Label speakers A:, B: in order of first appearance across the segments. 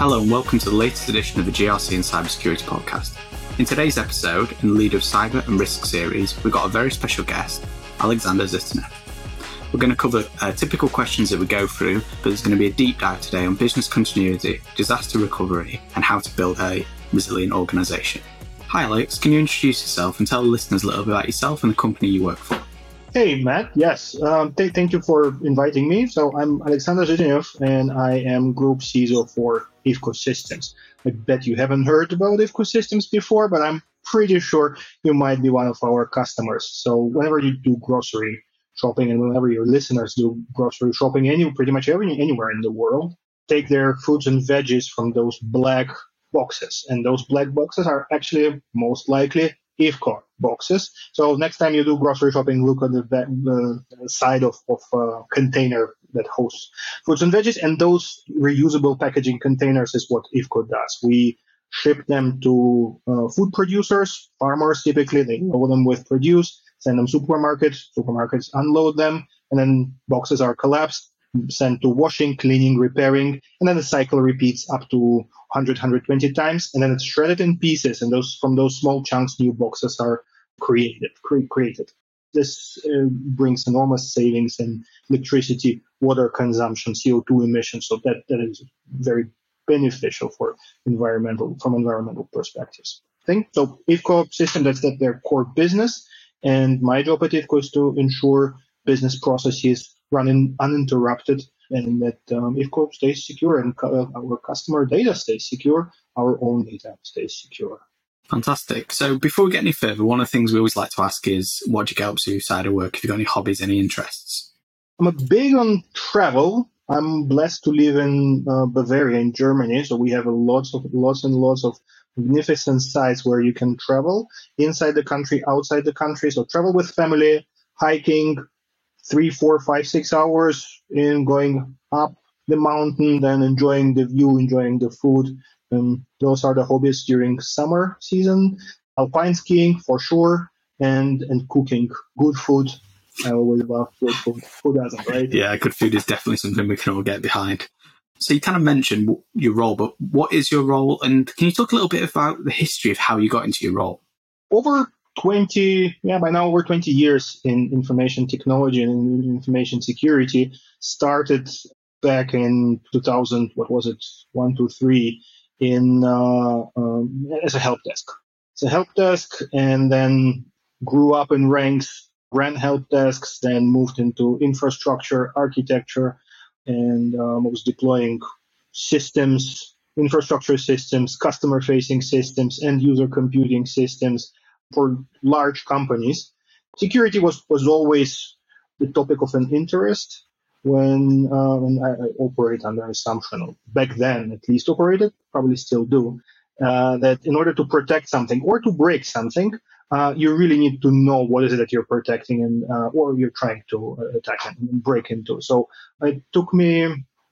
A: Hello and welcome to the latest edition of the GRC and Cybersecurity podcast. In today's episode, in the Leader of Cyber and Risk series, we've got a very special guest, Alexander Zhitenev. We're going to cover uh, typical questions that we go through, but there's going to be a deep dive today on business continuity, disaster recovery, and how to build a resilient organisation. Hi, Alex. Can you introduce yourself and tell the listeners a little bit about yourself and the company you work for?
B: Hey, Matt. Yes. Um, th- thank you for inviting me. So, I'm Alexander Zhitenev, and I am Group CISO for IFCO Systems. I bet you haven't heard about IFCO Systems before, but I'm pretty sure you might be one of our customers. So, whenever you do grocery shopping and whenever your listeners do grocery shopping any pretty much every, anywhere in the world, take their fruits and veggies from those black boxes. And those black boxes are actually most likely IFCO boxes. So next time you do grocery shopping, look on the, the side of, of a container that hosts fruits and veggies. And those reusable packaging containers is what IFCO does. We ship them to uh, food producers, farmers typically, they load them with produce send them supermarkets, supermarkets unload them, and then boxes are collapsed, sent to washing, cleaning, repairing, and then the cycle repeats up to 100, 120 times, and then it's shredded in pieces, and those from those small chunks, new boxes are created. Cre- created. This uh, brings enormous savings in electricity, water consumption, CO2 emissions. So that, that is very beneficial for environmental from environmental perspectives. Thing. So IFCO system that's that their core business and my job at IFCO is to ensure business processes run uninterrupted and that um, IFCO stays secure and uh, our customer data stays secure, our own data stays secure.
A: Fantastic. So before we get any further, one of the things we always like to ask is what do you get up to side of work? If you've got any hobbies, any interests?
B: I'm a big on travel. I'm blessed to live in uh, Bavaria in Germany, so we have lots of lots and lots of magnificent sites where you can travel inside the country, outside the country. So travel with family, hiking, three, four, five, six hours in going up the mountain, then enjoying the view, enjoying the food. Um, those are the hobbies during summer season. Alpine skiing for sure, and and cooking good food. I always love good food. Who doesn't, right?
A: Yeah, good food is definitely something we can all get behind. So you kind of mentioned your role, but what is your role? And can you talk a little bit about the history of how you got into your role?
B: Over 20, yeah, by now over 20 years in information technology and information security started back in 2000, what was it, one, two, three, in uh, um, as a help desk. It's a help desk, and then grew up in ranks, ran help desks, then moved into infrastructure, architecture, and um, was deploying systems, infrastructure systems, customer facing systems, end user computing systems for large companies. Security was, was always the topic of an interest when, uh, when I, I, operate under assumption, back then at least operated, probably still do, uh, that in order to protect something or to break something, uh, you really need to know what is it that you're protecting and uh, or you're trying to uh, attack and break into. So it took me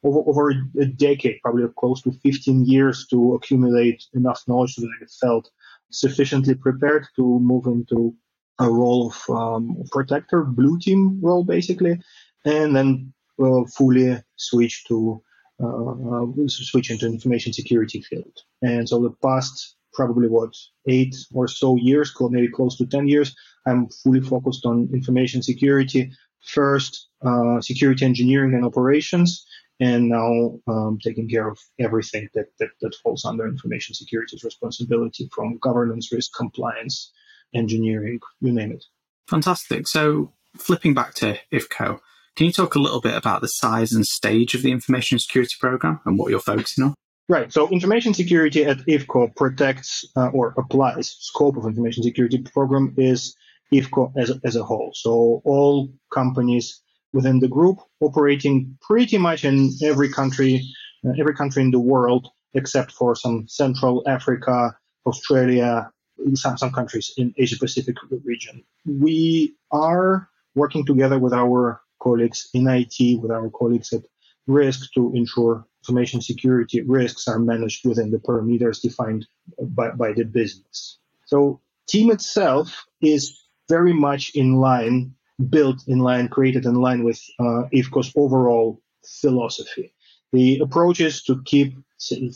B: over, over a decade, probably close to 15 years, to accumulate enough knowledge so that I felt sufficiently prepared to move into a role of um, protector, blue team role basically, and then uh, fully switch to uh, switch into information security field. And so the past probably what eight or so years, maybe close to 10 years, I'm fully focused on information security. First, uh, security engineering and operations, and now um, taking care of everything that, that, that falls under information security's responsibility from governance, risk, compliance, engineering, you name it.
A: Fantastic. So, flipping back to IFCO, can you talk a little bit about the size and stage of the information security program and what you're focusing on?
B: Right. So information security at IFCO protects uh, or applies scope of information security program is IFCO as a, as a whole. So all companies within the group operating pretty much in every country, uh, every country in the world except for some Central Africa, Australia, some some countries in Asia Pacific region. We are working together with our colleagues in IT, with our colleagues at Risk to ensure information security risks are managed within the parameters defined by, by the business. So team itself is very much in line, built in line, created in line with uh, IFCO's overall philosophy. The approach is to keep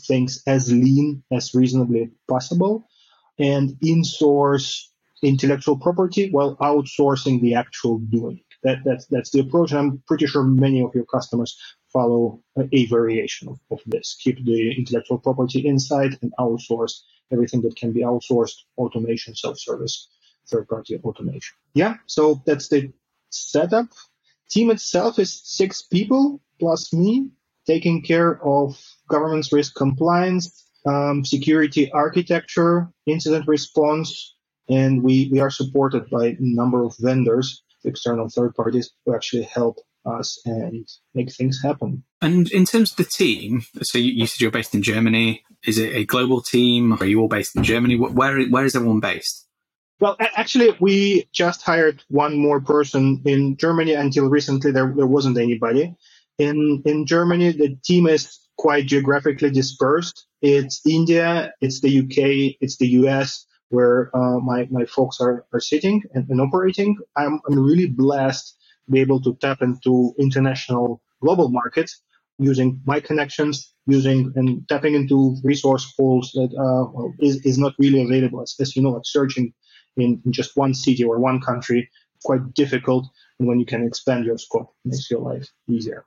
B: things as lean as reasonably possible and in-source intellectual property while outsourcing the actual doing. That, that's, that's the approach. And I'm pretty sure many of your customers follow a variation of, of this. Keep the intellectual property inside and outsource everything that can be outsourced, automation, self-service, third-party automation. Yeah, so that's the setup. Team itself is six people plus me taking care of governance risk compliance, um, security architecture, incident response, and we, we are supported by a number of vendors, external third parties, who actually help us and make things happen.
A: And in terms of the team, so you, you said you're based in Germany. Is it a global team? Are you all based in Germany? Where where is everyone based?
B: Well, actually, we just hired one more person in Germany. Until recently, there, there wasn't anybody. In in Germany, the team is quite geographically dispersed. It's India, it's the UK, it's the US, where uh, my my folks are are sitting and, and operating. I'm I'm really blessed be able to tap into international global markets using my connections, using and tapping into resource pools that uh, is, is not really available. As, as you know, like searching in, just one city or one country, quite difficult. And when you can expand your scope, makes your life easier.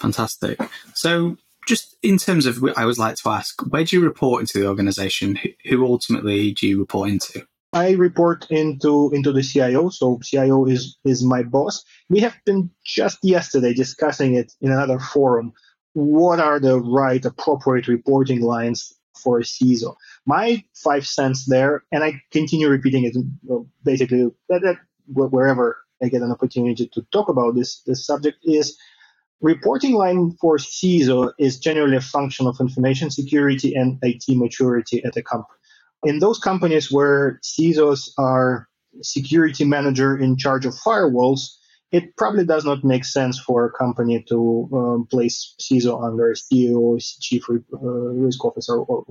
A: Fantastic. So, just in terms of, I always like to ask, where do you report into the organization? Who ultimately do you report into?
B: I report into into the CIO. So CIO is is my boss. We have been just yesterday discussing it in another forum. What are the right appropriate reporting lines for a CISO? My five cents there, and I continue repeating it basically wherever I get an opportunity to talk about this this subject is reporting line for CISO is generally a function of information security and IT maturity at a company. In those companies where CISOs are security manager in charge of firewalls, it probably does not make sense for a company to um, place CISO under CEO, chief uh, risk officer, or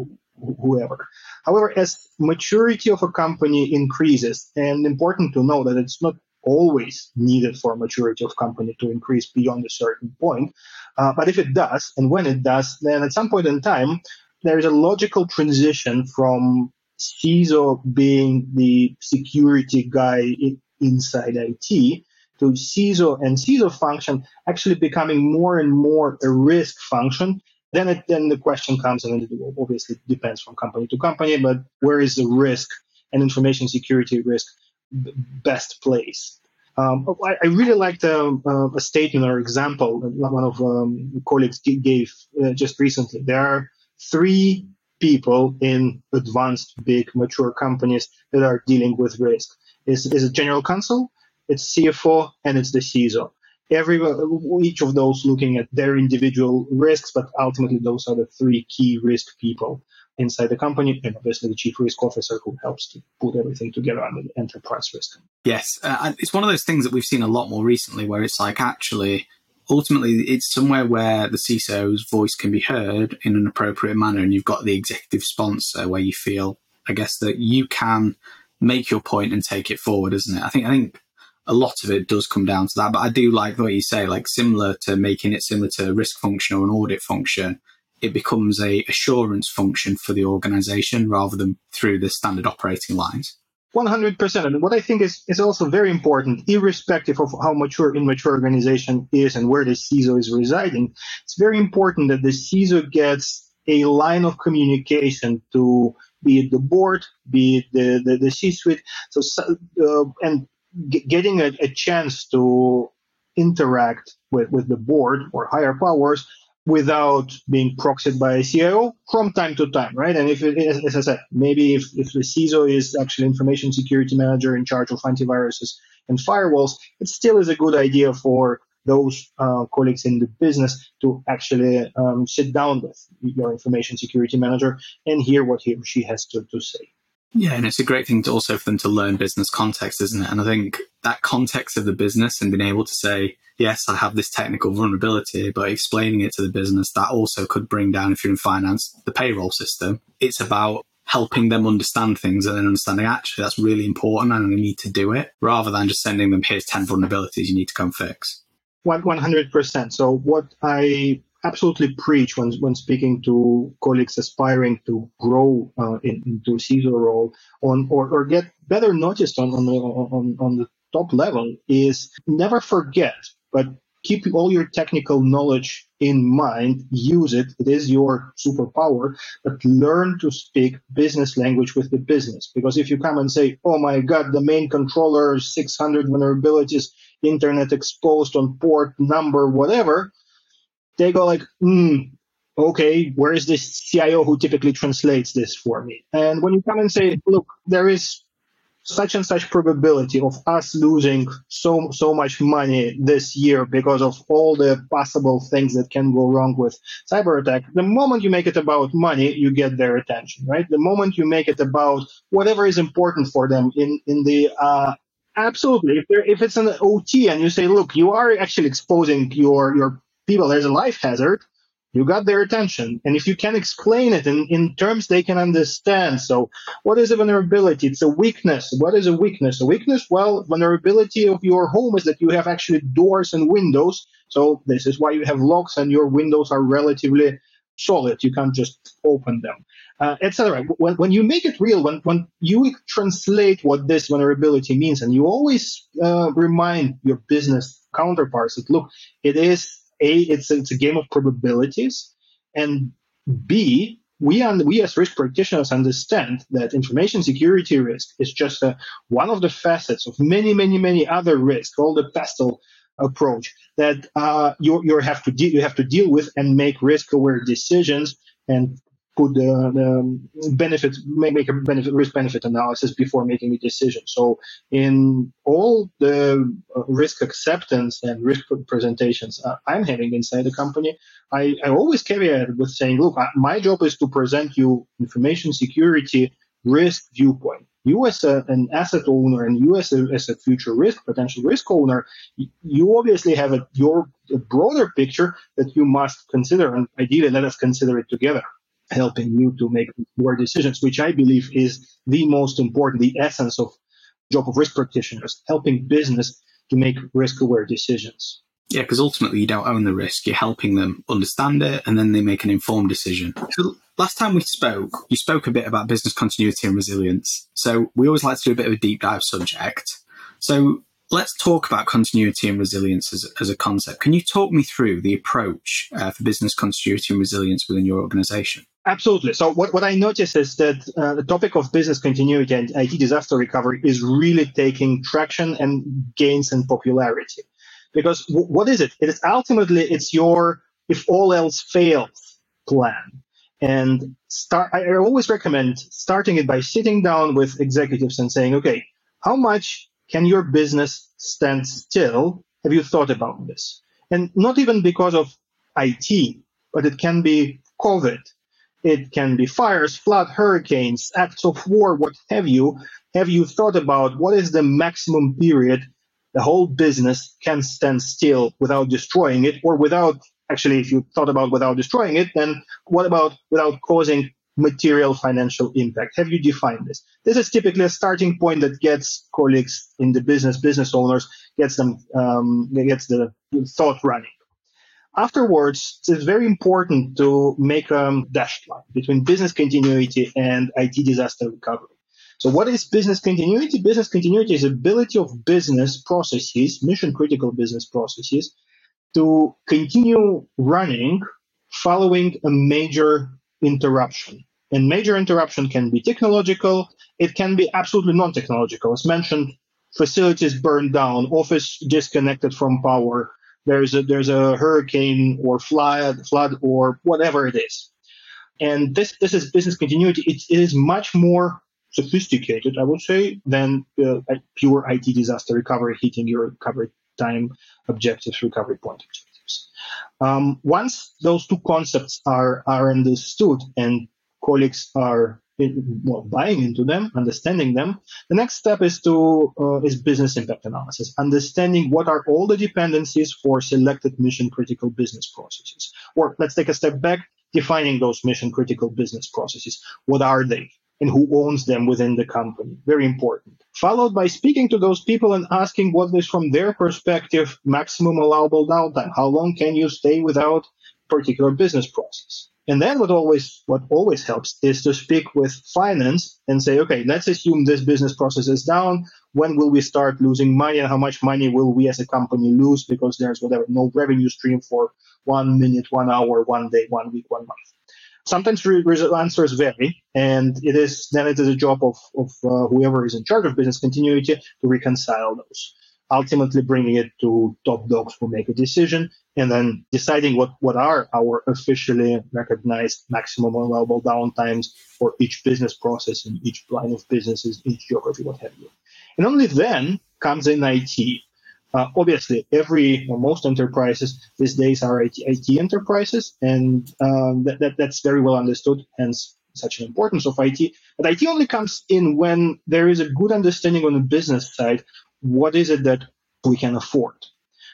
B: whoever. However, as maturity of a company increases, and important to know that it's not always needed for maturity of company to increase beyond a certain point. Uh, but if it does, and when it does, then at some point in time, there is a logical transition from CISO being the security guy in, inside IT to CISO and CISO function actually becoming more and more a risk function. Then, it, then the question comes, and it obviously depends from company to company, but where is the risk and information security risk best place. Um, I, I, really liked um, uh, a statement or example that one of um, colleagues gave uh, just recently. There are three people in advanced, big, mature companies that are dealing with risk. Is is a general counsel, it's CFO, and it's the CISO. Every each of those looking at their individual risks, but ultimately those are the three key risk people inside the company, and obviously the chief risk officer who helps to put everything together under the enterprise risk.
A: Yes, uh, it's one of those things that we've seen a lot more recently, where it's like actually, ultimately, it's somewhere where the CISO's voice can be heard in an appropriate manner, and you've got the executive sponsor where you feel, I guess, that you can make your point and take it forward, isn't it? I think I think a lot of it does come down to that. But I do like what you say, like similar to making it similar to a risk function or an audit function it becomes a assurance function for the organization rather than through the standard operating lines.
B: 100%. And what I think is, is also very important, irrespective of how mature, immature organization is and where the CISO is residing, it's very important that the CISO gets a line of communication to be it the board, be it the, the, the C-suite. So, uh, and g- getting a, a chance to interact with, with the board or higher powers without being proxied by a CIO from time to time, right? And if, it, as I said, maybe if, if the CISO is actually information security manager in charge of antiviruses and firewalls, it still is a good idea for those uh, colleagues in the business to actually um, sit down with your information security manager and hear what he or she has to, to say.
A: Yeah, and it's a great thing to also for them to learn business context, isn't it? And I think that context of the business and being able to say, yes, I have this technical vulnerability, but explaining it to the business, that also could bring down, if you're in finance, the payroll system. It's about helping them understand things and then understanding actually that's really important and I need to do it rather than just sending them here's 10 vulnerabilities you need to come fix.
B: 100%. So what I absolutely preach when, when speaking to colleagues aspiring to grow uh, in, into CISO role on or, or get better noticed on, on, the, on, on the top level is never forget, but keep all your technical knowledge in mind, use it. It is your superpower, but learn to speak business language with the business. Because if you come and say, Oh my God, the main controller, 600 vulnerabilities, internet exposed on port number, whatever, they go like, hmm, okay, where is this CIO who typically translates this for me? And when you come and say, look, there is such and such probability of us losing so so much money this year because of all the possible things that can go wrong with cyber attack the moment you make it about money you get their attention right the moment you make it about whatever is important for them in in the uh, absolutely if, if it's an ot and you say look you are actually exposing your your people there's a life hazard you got their attention. And if you can explain it in, in terms they can understand, so what is a vulnerability? It's a weakness. What is a weakness? A weakness, well, vulnerability of your home is that you have actually doors and windows. So this is why you have locks and your windows are relatively solid. You can't just open them, uh, etc. When, when you make it real, when, when you translate what this vulnerability means, and you always uh, remind your business counterparts that, look, it is a, it's it's a game of probabilities, and B, we un, we as risk practitioners understand that information security risk is just a, one of the facets of many, many, many other risks, all the PESTEL approach that uh, you you have to de- you have to deal with and make risk aware decisions and put the, the benefit make, make a benefit risk benefit analysis before making a decision. So in all the uh, risk acceptance and risk presentations uh, I'm having inside the company, I, I always caveat with saying, look, my job is to present you information security risk viewpoint. You as a, an asset owner and you as a, as a future risk, potential risk owner, you obviously have a, your a broader picture that you must consider and ideally let us consider it together helping you to make more decisions, which I believe is the most important, the essence of job of risk practitioners, helping business to make risk aware decisions.
A: Yeah, because ultimately you don't own the risk. You're helping them understand it and then they make an informed decision. So last time we spoke, you spoke a bit about business continuity and resilience. So we always like to do a bit of a deep dive subject. So let's talk about continuity and resilience as, as a concept. Can you talk me through the approach uh, for business continuity and resilience within your organization?
B: Absolutely. So what, what I notice is that uh, the topic of business continuity and IT disaster recovery is really taking traction and gains in popularity. Because w- what is it? It is ultimately it's your if all else fails plan. And start. I, I always recommend starting it by sitting down with executives and saying, okay, how much can your business stand still? Have you thought about this? And not even because of IT, but it can be COVID it can be fires, flood, hurricanes, acts of war, what have you. Have you thought about what is the maximum period the whole business can stand still without destroying it, or without actually, if you thought about without destroying it, then what about without causing material financial impact? Have you defined this? This is typically a starting point that gets colleagues in the business, business owners, gets them, um, gets the thought running. Afterwards, it's very important to make a dashed line between business continuity and IT disaster recovery. So what is business continuity? Business continuity is ability of business processes, mission critical business processes, to continue running following a major interruption. And major interruption can be technological, it can be absolutely non-technological. As mentioned, facilities burned down, office disconnected from power, there's a there's a hurricane or flood flood or whatever it is. And this this is business continuity. It, it is much more sophisticated i would say than uh, pure it disaster recovery hitting your recovery time objectives recovery point objectives. Um, once those two concepts are are understood and colleagues are well, buying into them, understanding them. The next step is to uh, is business impact analysis, understanding what are all the dependencies for selected mission critical business processes. Or let's take a step back, defining those mission critical business processes. What are they? And who owns them within the company? Very important. Followed by speaking to those people and asking what is from their perspective maximum allowable downtime. How long can you stay without particular business process. And then what always what always helps is to speak with finance and say, okay, let's assume this business process is down. When will we start losing money and how much money will we as a company lose because there's whatever no revenue stream for one minute, one hour, one day, one week, one month. Sometimes re- answers vary, and it is then it is a job of, of uh, whoever is in charge of business continuity to reconcile those ultimately bringing it to top dogs who make a decision and then deciding what, what are our officially recognized maximum allowable downtimes for each business process in each line of businesses, each geography, what have you. And only then comes in IT. Uh, obviously, every or most enterprises these days are IT, IT enterprises, and um, that, that, that's very well understood, hence such an importance of IT. But IT only comes in when there is a good understanding on the business side what is it that we can afford?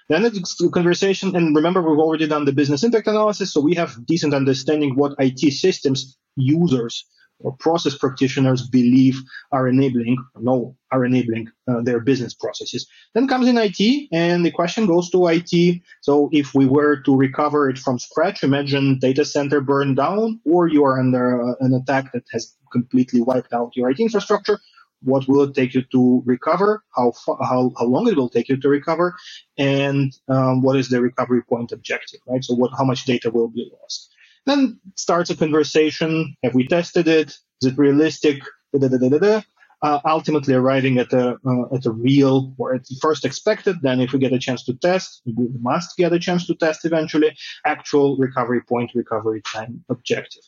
B: Then it's a conversation, and remember, we've already done the business impact analysis, so we have decent understanding what IT systems users or process practitioners believe are enabling, no, are enabling uh, their business processes. Then comes in IT, and the question goes to IT. So if we were to recover it from scratch, imagine data center burned down, or you are under uh, an attack that has completely wiped out your IT infrastructure what will it take you to recover, how, how, how long it will take you to recover, and um, what is the recovery point objective, right? So what, how much data will be lost. Then starts a conversation. Have we tested it? Is it realistic? Da, da, da, uh, ultimately arriving at a, uh, at a real or at first expected, then if we get a chance to test, we must get a chance to test eventually, actual recovery point, recovery time objective.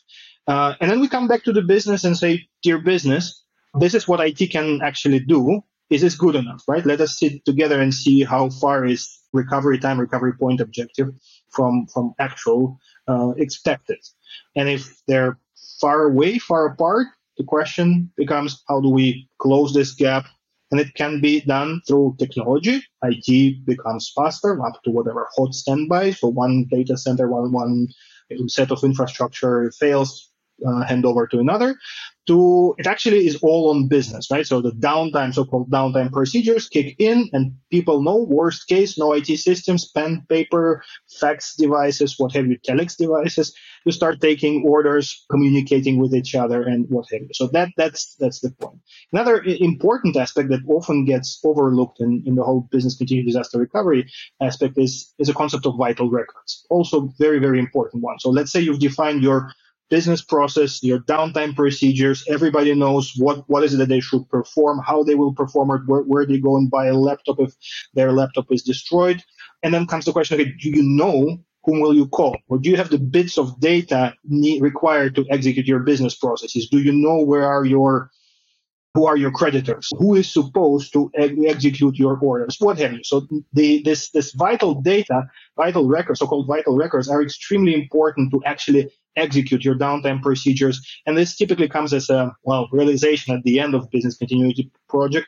B: Uh, and then we come back to the business and say, dear business, this is what IT can actually do. Is this good enough, right? Let us sit together and see how far is recovery time, recovery point objective from, from actual uh, expected. And if they're far away, far apart, the question becomes how do we close this gap? And it can be done through technology. IT becomes faster up to whatever hot standby. So one data center, one, one set of infrastructure fails, uh, hand over to another to it actually is all on business right? So the downtime so-called downtime procedures kick in and people know worst case no it systems pen paper fax devices what have you telex devices you start taking orders communicating with each other and what have you. So that that's that's the point. Another important aspect that often gets overlooked in, in the whole business continued disaster recovery aspect is is a concept of vital records also very very important one. So let's say you've defined your business process, your downtime procedures. Everybody knows what, what is it that they should perform, how they will perform it, where, where they go and buy a laptop if their laptop is destroyed. And then comes the question, okay, do you know whom will you call? Or do you have the bits of data need, required to execute your business processes? Do you know where are your who are your creditors? Who is supposed to execute your orders? What have you? So the, this this vital data, vital records, so-called vital records, are extremely important to actually execute your downtime procedures. And this typically comes as a well realization at the end of business continuity project.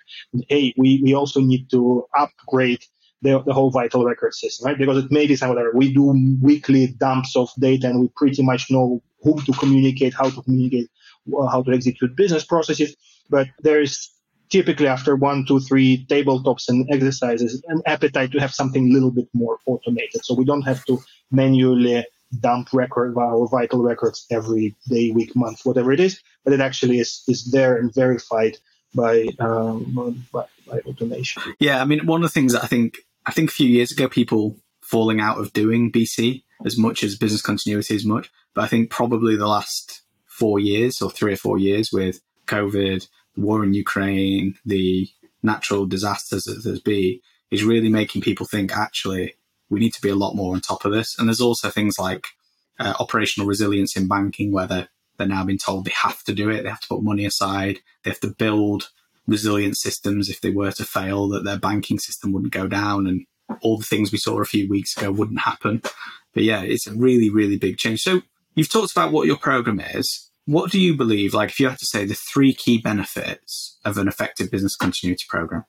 B: Hey, we, we also need to upgrade the, the whole vital record system, right? Because it may be somewhere we do weekly dumps of data and we pretty much know who to communicate, how to communicate, how to execute business processes. But there's typically after one, two, three tabletops and exercises, an appetite to have something a little bit more automated. So we don't have to manually dump record or vital records every day, week, month, whatever it is, but it actually is, is there and verified by, um, by, by automation.
A: Yeah, I mean, one of the things that I think I think a few years ago people falling out of doing BC as much as business continuity as much, but I think probably the last four years or three or four years with COVID, the war in Ukraine, the natural disasters that there's been, is really making people think actually we need to be a lot more on top of this. And there's also things like uh, operational resilience in banking, where they're, they're now being told they have to do it, they have to put money aside, they have to build resilient systems if they were to fail, that their banking system wouldn't go down and all the things we saw a few weeks ago wouldn't happen. But yeah, it's a really, really big change. So you've talked about what your program is. What do you believe, like if you had to say the three key benefits of an effective business continuity program?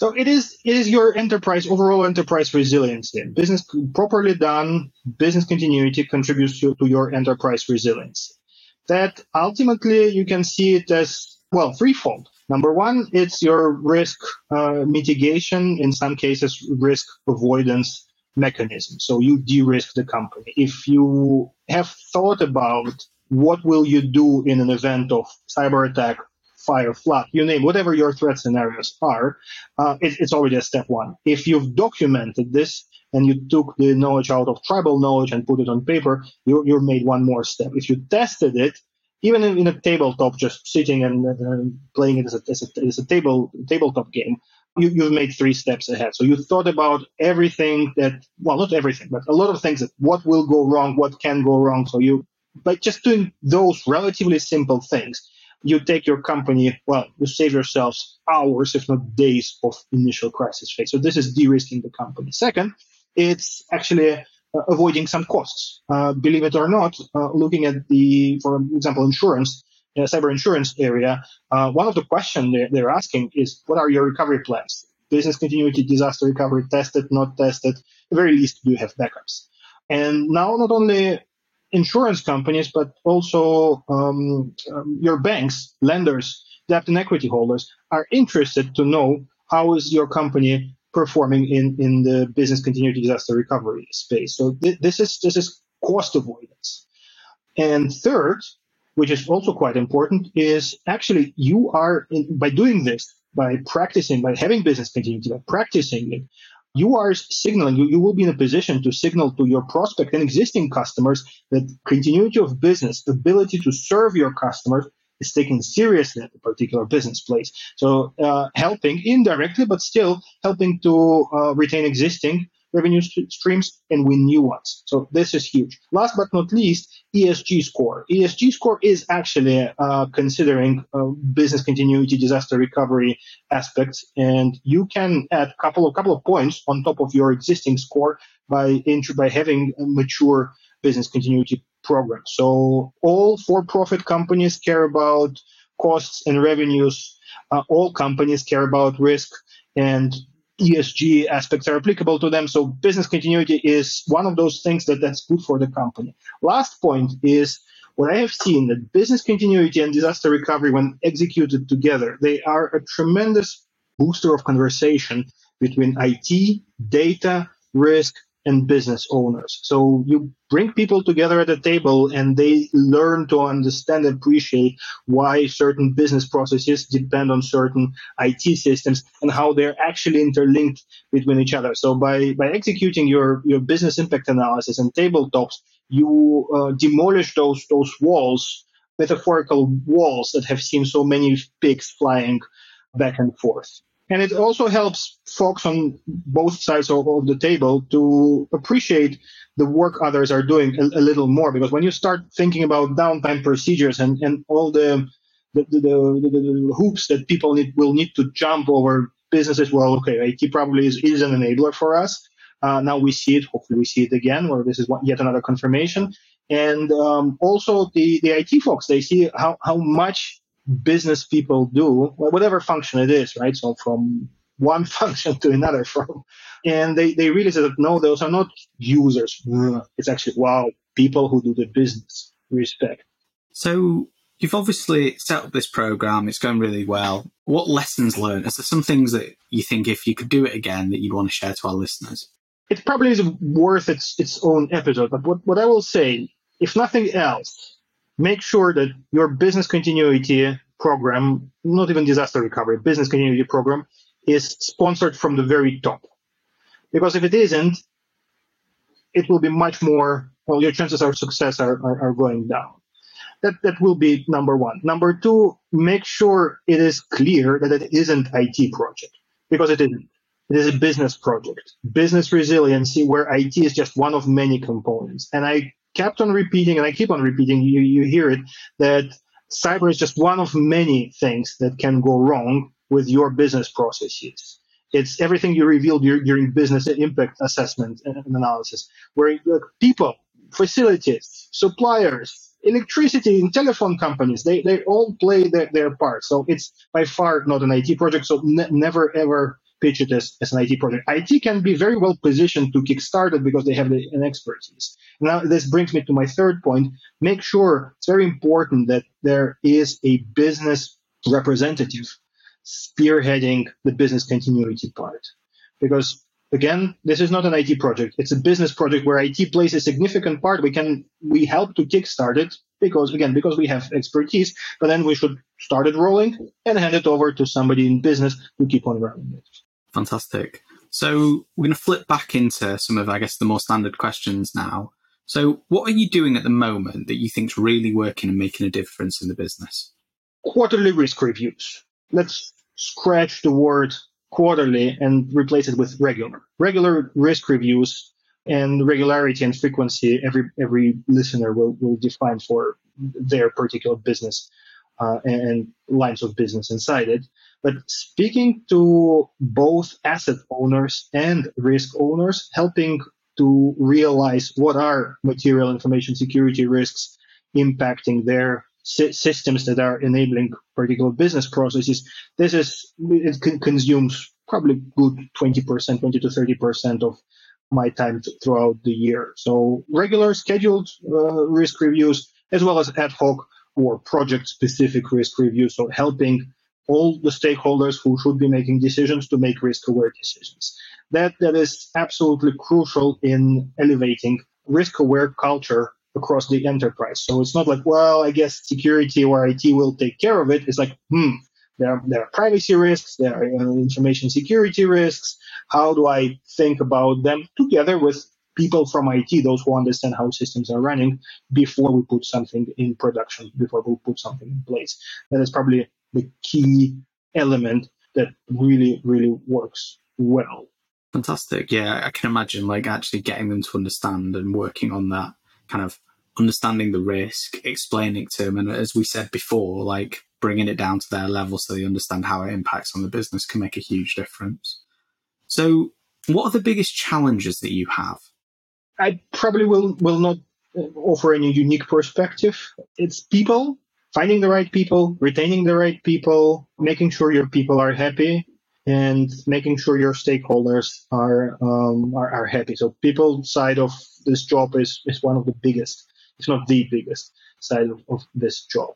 B: So it is it is your enterprise overall enterprise resiliency. Business properly done, business continuity contributes to, to your enterprise resilience. That ultimately you can see it as well threefold. Number one, it's your risk uh, mitigation, in some cases risk avoidance mechanism. So you de-risk the company. If you have thought about what will you do in an event of cyber attack, fire, flood, you name whatever your threat scenarios are, uh, it, it's already a step one. If you've documented this and you took the knowledge out of tribal knowledge and put it on paper, you, you've made one more step. If you tested it, even in, in a tabletop, just sitting and uh, playing it as a, as a, as a table tabletop game, you, you've made three steps ahead. So you thought about everything that, well, not everything, but a lot of things that what will go wrong, what can go wrong. So you, by just doing those relatively simple things, you take your company, well, you save yourselves hours, if not days, of initial crisis phase. So this is de-risking the company. Second, it's actually uh, avoiding some costs. Uh, believe it or not, uh, looking at the, for example, insurance, uh, cyber insurance area, uh, one of the questions they're, they're, asking is, what are your recovery plans? Business continuity, disaster recovery, tested, not tested. At the very least, do you have backups? And now, not only insurance companies, but also um, um, your banks, lenders, debt and equity holders are interested to know how is your company performing in, in the business continuity disaster recovery space. So th- this is this is cost avoidance. And third, which is also quite important, is actually you are in, by doing this, by practicing, by having business continuity, by practicing it, you are signaling, you, you will be in a position to signal to your prospect and existing customers that continuity of business, ability to serve your customers is taken seriously at a particular business place. So uh, helping indirectly, but still helping to uh, retain existing revenue st- streams and win new ones. So this is huge. Last but not least, ESG score. ESG score is actually uh, considering uh, business continuity, disaster recovery aspects, and you can add a couple of couple of points on top of your existing score by by having a mature business continuity program. So all for-profit companies care about costs and revenues. Uh, all companies care about risk, and ESG aspects are applicable to them. So business continuity is one of those things that that's good for the company. Last point is what I have seen that business continuity and disaster recovery, when executed together, they are a tremendous booster of conversation between IT, data, risk, and business owners. So you bring people together at a table and they learn to understand and appreciate why certain business processes depend on certain IT systems and how they're actually interlinked between each other. So by, by executing your, your business impact analysis and tabletops, you uh, demolish those, those walls, metaphorical walls that have seen so many pigs flying back and forth. And it also helps folks on both sides of, of the table to appreciate the work others are doing a, a, little more. Because when you start thinking about downtime procedures and, and all the the, the, the, the hoops that people need, will need to jump over businesses, well, okay, IT probably is, is an enabler for us. Uh, now we see it. Hopefully, we see it again, where this is one, yet another confirmation. And um, also the, the IT folks, they see how, how much business people do, whatever function it is, right? So from one function to another from, and they, they realize that no, those are not users. It's actually, wow, people who do the business respect.
A: So you've obviously set up this program. It's going really well. What lessons learned? Is there some things that you think if you could do it again that you'd want to share to our listeners?
B: It probably is worth its, its own episode. But what, what I will say, if nothing else, make sure that your business continuity program, not even disaster recovery, business continuity program, is sponsored from the very top. Because if it isn't, it will be much more, well, your chances of success are, are, are going down. That, that will be number one. Number two, make sure it is clear that it isn't IT project because it isn't. It is a business project, business resiliency, where IT is just one of many components. And I kept on repeating, and I keep on repeating, you, you hear it, that cyber is just one of many things that can go wrong with your business processes. It's everything you revealed during business impact assessment and analysis, where people, facilities, suppliers, electricity and telephone companies, they, they all play their, their part. So it's by far not an IT project. So ne- never ever pitch it as, as an IT project. IT can be very well positioned to kickstart it because they have the, an expertise. Now, this brings me to my third point. Make sure it's very important that there is a business representative spearheading the business continuity part. Because again, this is not an IT project. It's a business project where IT plays a significant part. We can we help to kickstart it because again because we have expertise. But then we should start it rolling and hand it over to somebody in business to keep on running it.
A: Fantastic. So we're going to flip back into some of I guess the more standard questions now. So what are you doing at the moment that you think is really working and making a difference in the business?
B: Quarterly risk reviews. Let's scratch the word quarterly and replace it with regular. Regular risk reviews and regularity and frequency every every listener will, will define for their particular business uh, and, and lines of business inside it. But speaking to both asset owners and risk owners, helping to realize what are material information security risks impacting their systems that are enabling particular business processes, this is it consumes probably good 20%, 20 to 30% of my time throughout the year. So regular scheduled uh, risk reviews as well as ad hoc or project specific risk reviews. So helping all the stakeholders who should be making decisions to make risk aware decisions. That, that is absolutely crucial in elevating risk aware culture across the enterprise. So it's not like, well, I guess security or IT will take care of it. It's like, hmm, there are, there are privacy risks, there are uh, information security risks. How do I think about them together with people from IT, those who understand how systems are running, before we put something in production, before we put something in place? That is probably the key element that really, really works well.
A: Fantastic. Yeah, I can imagine like actually getting them to understand and working on that kind of understanding the risk, explaining to them, and as we said before, like bringing it down to their level so they understand how it impacts on the business can make a huge difference. So, what are the biggest challenges that you have?
B: I probably will will not uh, offer any unique perspective. It's people, finding the right people, retaining the right people, making sure your people are happy, and making sure your stakeholders are um, are, are happy. So, people side of this job is is one of the biggest it's not the biggest side of, of this job.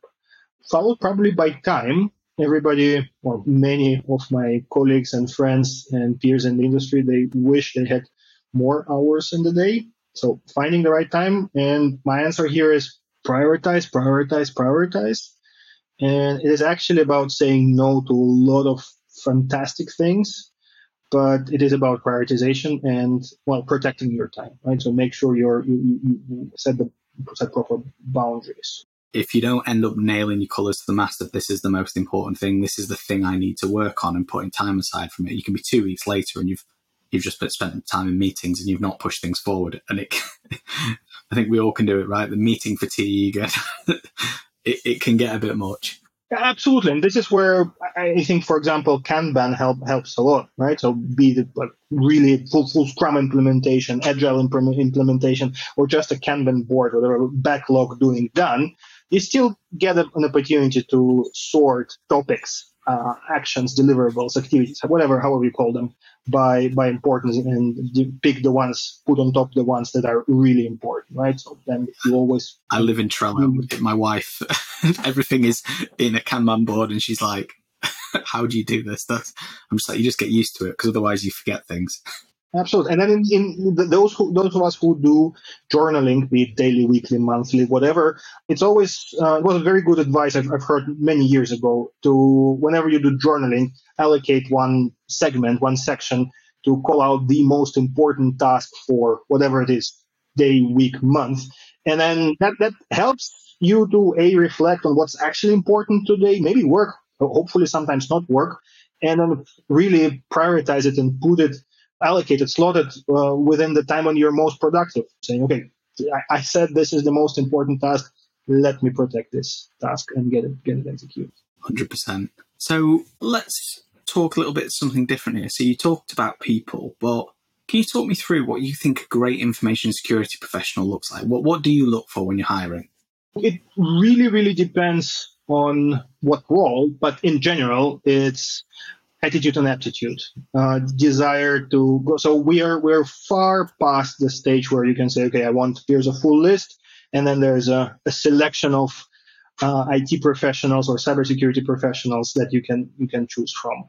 B: Followed probably by time, everybody or many of my colleagues and friends and peers in the industry, they wish they had more hours in the day. So finding the right time. And my answer here is prioritize, prioritize, prioritize. And it is actually about saying no to a lot of fantastic things, but it is about prioritization and well protecting your time, right? So make sure you're you, you, set the set proper boundaries.
A: If you don't end up nailing your colours to the mast that this is the most important thing, this is the thing I need to work on and putting time aside from it, you can be two weeks later and you've you've just spent time in meetings and you've not pushed things forward. And it, I think we all can do it, right? The meeting fatigue, it, it can get a bit much.
B: Absolutely, and this is where I think, for example, Kanban help helps a lot, right? So be the like, really full full Scrum implementation, Agile implementation, or just a Kanban board, whatever backlog doing done, you still get an opportunity to sort topics uh, actions, deliverables, activities, whatever, however you call them, by by importance, and pick the ones, put on top the ones that are really important, right? So then you always.
A: I live in Trello. Mm. My wife, everything is in a Kanban board, and she's like, "How do you do this?" That's, I'm just like, you just get used to it because otherwise you forget things.
B: Absolutely. And then in, in those who, those of us who do journaling, be it daily, weekly, monthly, whatever, it's always uh, it was a very good advice I've, I've heard many years ago to whenever you do journaling, allocate one segment, one section to call out the most important task for whatever it is, day, week, month, and then that that helps you to a reflect on what's actually important today, maybe work, hopefully sometimes not work, and then really prioritize it and put it allocated, slotted uh, within the time when you're most productive. Saying, okay, I, I, said this is the most important task. Let me protect this task and get it get it executed.
A: Hundred percent. So let's talk a little bit something different here. So you talked about people, but can you talk me through what you think a great information security professional looks like? What what do you look for when you're hiring?
B: It really, really depends on what role, but in general, it's attitude and aptitude, uh, desire to go. So we are we're far past the stage where you can say, okay, I want here's a full list, and then there's a, a selection of uh, IT professionals or cybersecurity professionals that you can you can choose from.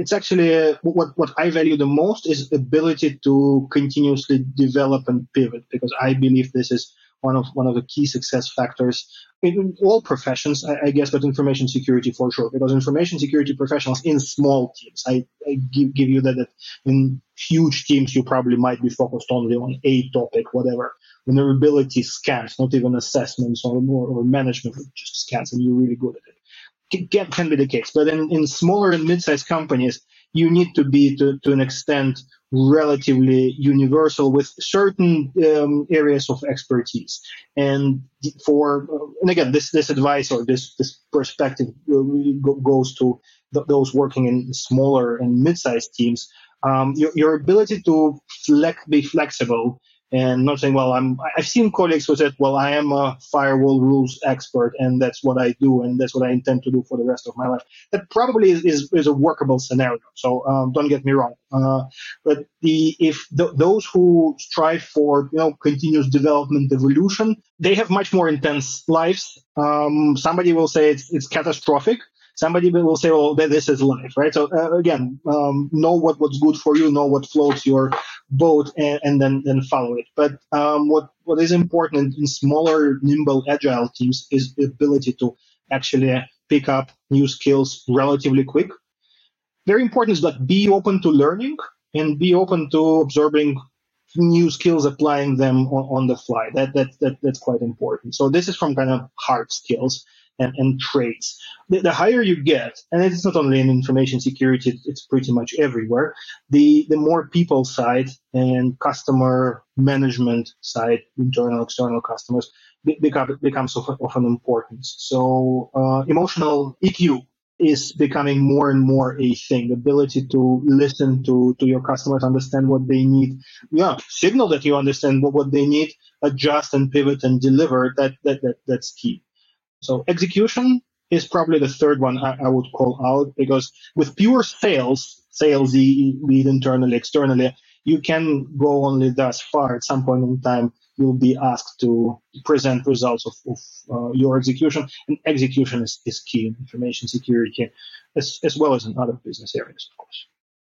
B: it's actually uh, what what I value the most is ability to continuously develop and pivot because I believe this is one of one of the key success factors in all professions, I, I guess, but information security for sure. Because information security professionals in small teams, I, I give, give you that, that in huge teams you probably might be focused only on a topic, whatever. Vulnerability scans, not even assessments or, or, or management, just scans, and you're really good at it can, can be the case. But in, in smaller and mid-sized companies, you need to be to, to an extent relatively universal with certain um, areas of expertise. And for and again, this this advice or this this perspective uh, goes to th- those working in smaller and mid-sized teams. Um, your, your ability to flex, be flexible and not saying, well, I'm, I've seen colleagues who said, well, I am a firewall rules expert and that's what I do and that's what I intend to do for the rest of my life. That probably is, is, is a workable scenario. So um, don't get me wrong. Uh, but the, if th- those who strive for, you know, continuous development, evolution, they have much more intense lives. Um, somebody will say it's, it's catastrophic somebody will say, "Oh, this is life," right? So uh, again, um, know what, what's good for you, know what floats your boat, and, and then then follow it. But um, what what is important in smaller, nimble, agile teams is the ability to actually pick up new skills relatively quick. Very important is that be open to learning and be open to absorbing new skills, applying them on, on the fly. That, that that that's quite important. So this is from kind of hard skills and, and traits. The, the, higher you get, and it's not only in information security, it's pretty much everywhere, the, the more people side and customer management side, internal, external customers, become, becomes of, of an importance. So uh, emotional EQ is becoming more and more a thing. The ability to listen to, to your customers, understand what they need. Yeah, signal that you understand what, what they need, adjust and pivot and deliver. That, that, that that's key. So execution is probably the third one I, I would call out because with pure sales, sales be it internally, externally, you can go only thus far. At some point in time, you'll be asked to present results of, of uh, your execution, and execution is, is key in information security, as, as well as in other business areas, of course.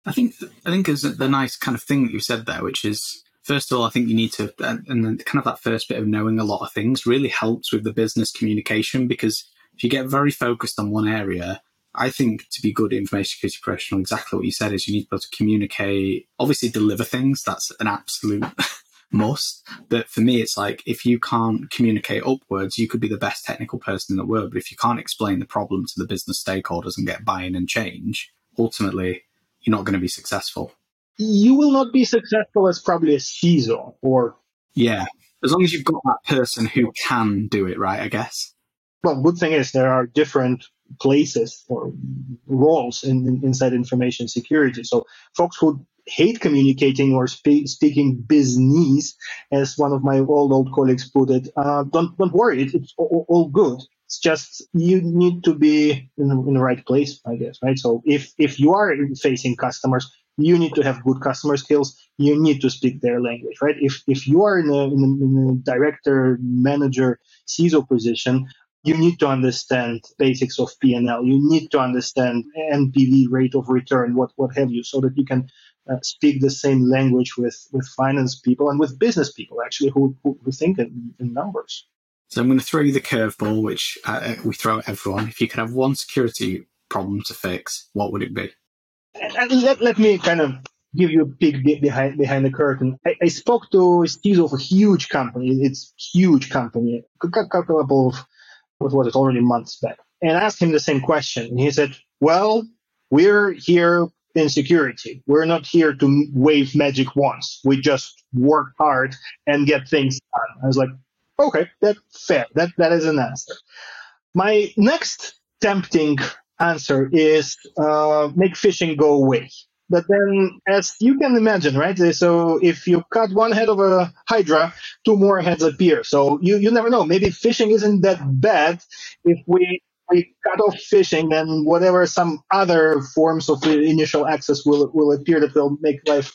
A: I think I think is the nice kind of thing that you said there, which is first of all, I think you need to, and then kind of that first bit of knowing a lot of things really helps with the business communication because if you get very focused on one area, I think to be good information security professional, exactly what you said is you need to be able to communicate, obviously deliver things. That's an absolute must. But for me, it's like if you can't communicate upwards, you could be the best technical person in the world. But if you can't explain the problem to the business stakeholders and get buy in and change, ultimately, you're not going to be successful
B: you will not be successful as probably a CISO or.
A: Yeah, as long as you've got that person who can do it right, I guess.
B: Well, good thing is there are different places or roles in, in inside information security. So folks who hate communicating or spe- speaking business, as one of my old old colleagues put it, uh, don't don't worry, it, it's all, all, good. It's just you need to be in, in the right place, I guess, right? So if if you are facing customers, you need to have good customer skills. You need to speak their language, right? If if you are in a, in a, in a director, manager, CISO position, you need to understand basics of P&L. You need to understand NPV, rate of return, what what have you, so that you can uh, speak the same language with with finance people and with business people actually who who, who think in, in, numbers.
A: So I'm going to throw you the curveball, which uh, we throw at everyone. If you could have one security problem to fix, what would it be?
B: Let, let me kind of give you a peek behind behind the curtain. I, I spoke to Steve of a huge company. It's huge company. A couple of what was it already months back, and asked him the same question. And he said, "Well, we're here in security. We're not here to wave magic wands. We just work hard and get things done." I was like, "Okay, that's fair. That that is an answer." My next tempting answer is uh, make phishing go away. But then, as you can imagine, right? So if you cut one head of a hydra, two more heads appear. So you, you never know. Maybe phishing isn't that bad if we we cut off phishing, then whatever some other forms of initial access will will appear that will make life.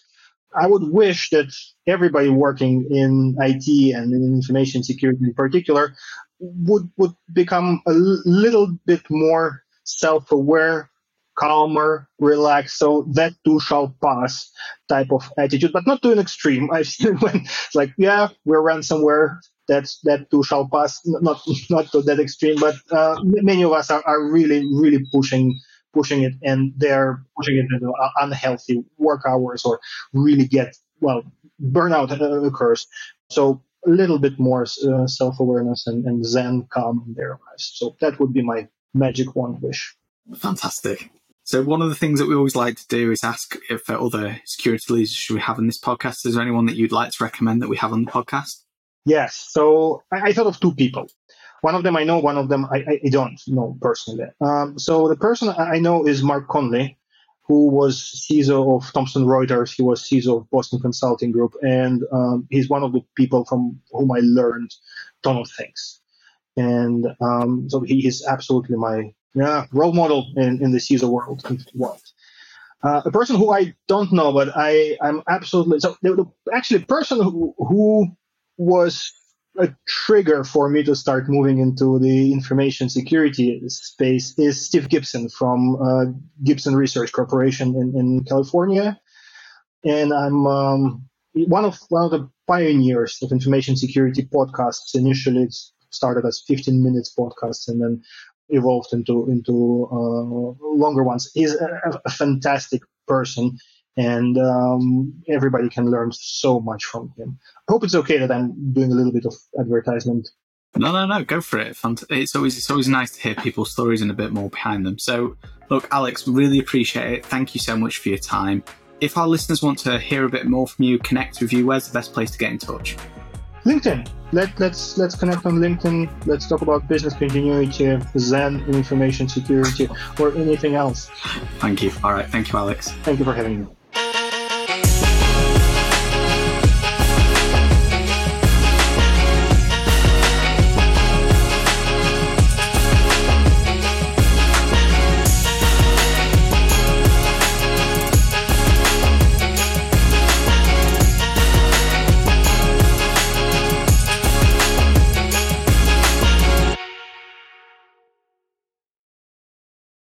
B: I would wish that everybody working in IT and in information security in particular would would become a little bit more self-aware calmer, relaxed. So that too shall pass type of attitude, but not to an extreme. I've seen when it's like, yeah, we're ransomware. That's that too shall pass. Not not to that extreme, but uh, many of us are, are really really pushing pushing it, and they're pushing it into unhealthy work hours or really get well burnout occurs. So a little bit more uh, self awareness and, and Zen calm in their lives. So that would be my magic one wish.
A: Fantastic. So one of the things that we always like to do is ask if other security leaders should we have in this podcast. Is there anyone that you'd like to recommend that we have on the podcast?
B: Yes. So I, I thought of two people. One of them I know, one of them I, I don't know personally. Um, so the person I know is Mark Conley, who was CISO of Thomson Reuters. He was CISO of Boston Consulting Group, and um, he's one of the people from whom I learned a ton of things. And um, so he is absolutely my yeah, role model in, in the CISO world. Uh, a person who I don't know, but I I'm absolutely so. The, the, actually, person who who was a trigger for me to start moving into the information security space is Steve Gibson from uh, Gibson Research Corporation in, in California, and I'm um, one of one of the pioneers of information security podcasts. Initially, it started as 15 minutes podcasts, and then evolved into into uh, longer ones. He's a, a fantastic person and um, everybody can learn so much from him. I hope it's okay that I'm doing a little bit of advertisement.
A: No, no, no, go for it. It's always it's always nice to hear people's stories and a bit more behind them. So, look, Alex, really appreciate it. Thank you so much for your time. If our listeners want to hear a bit more from you, connect with you, where's the best place to get in touch?
B: LinkedIn. Let, let's let's connect on LinkedIn. Let's talk about business continuity, Zen, information security, or anything else.
A: Thank you. All right. Thank you, Alex.
B: Thank you for having me.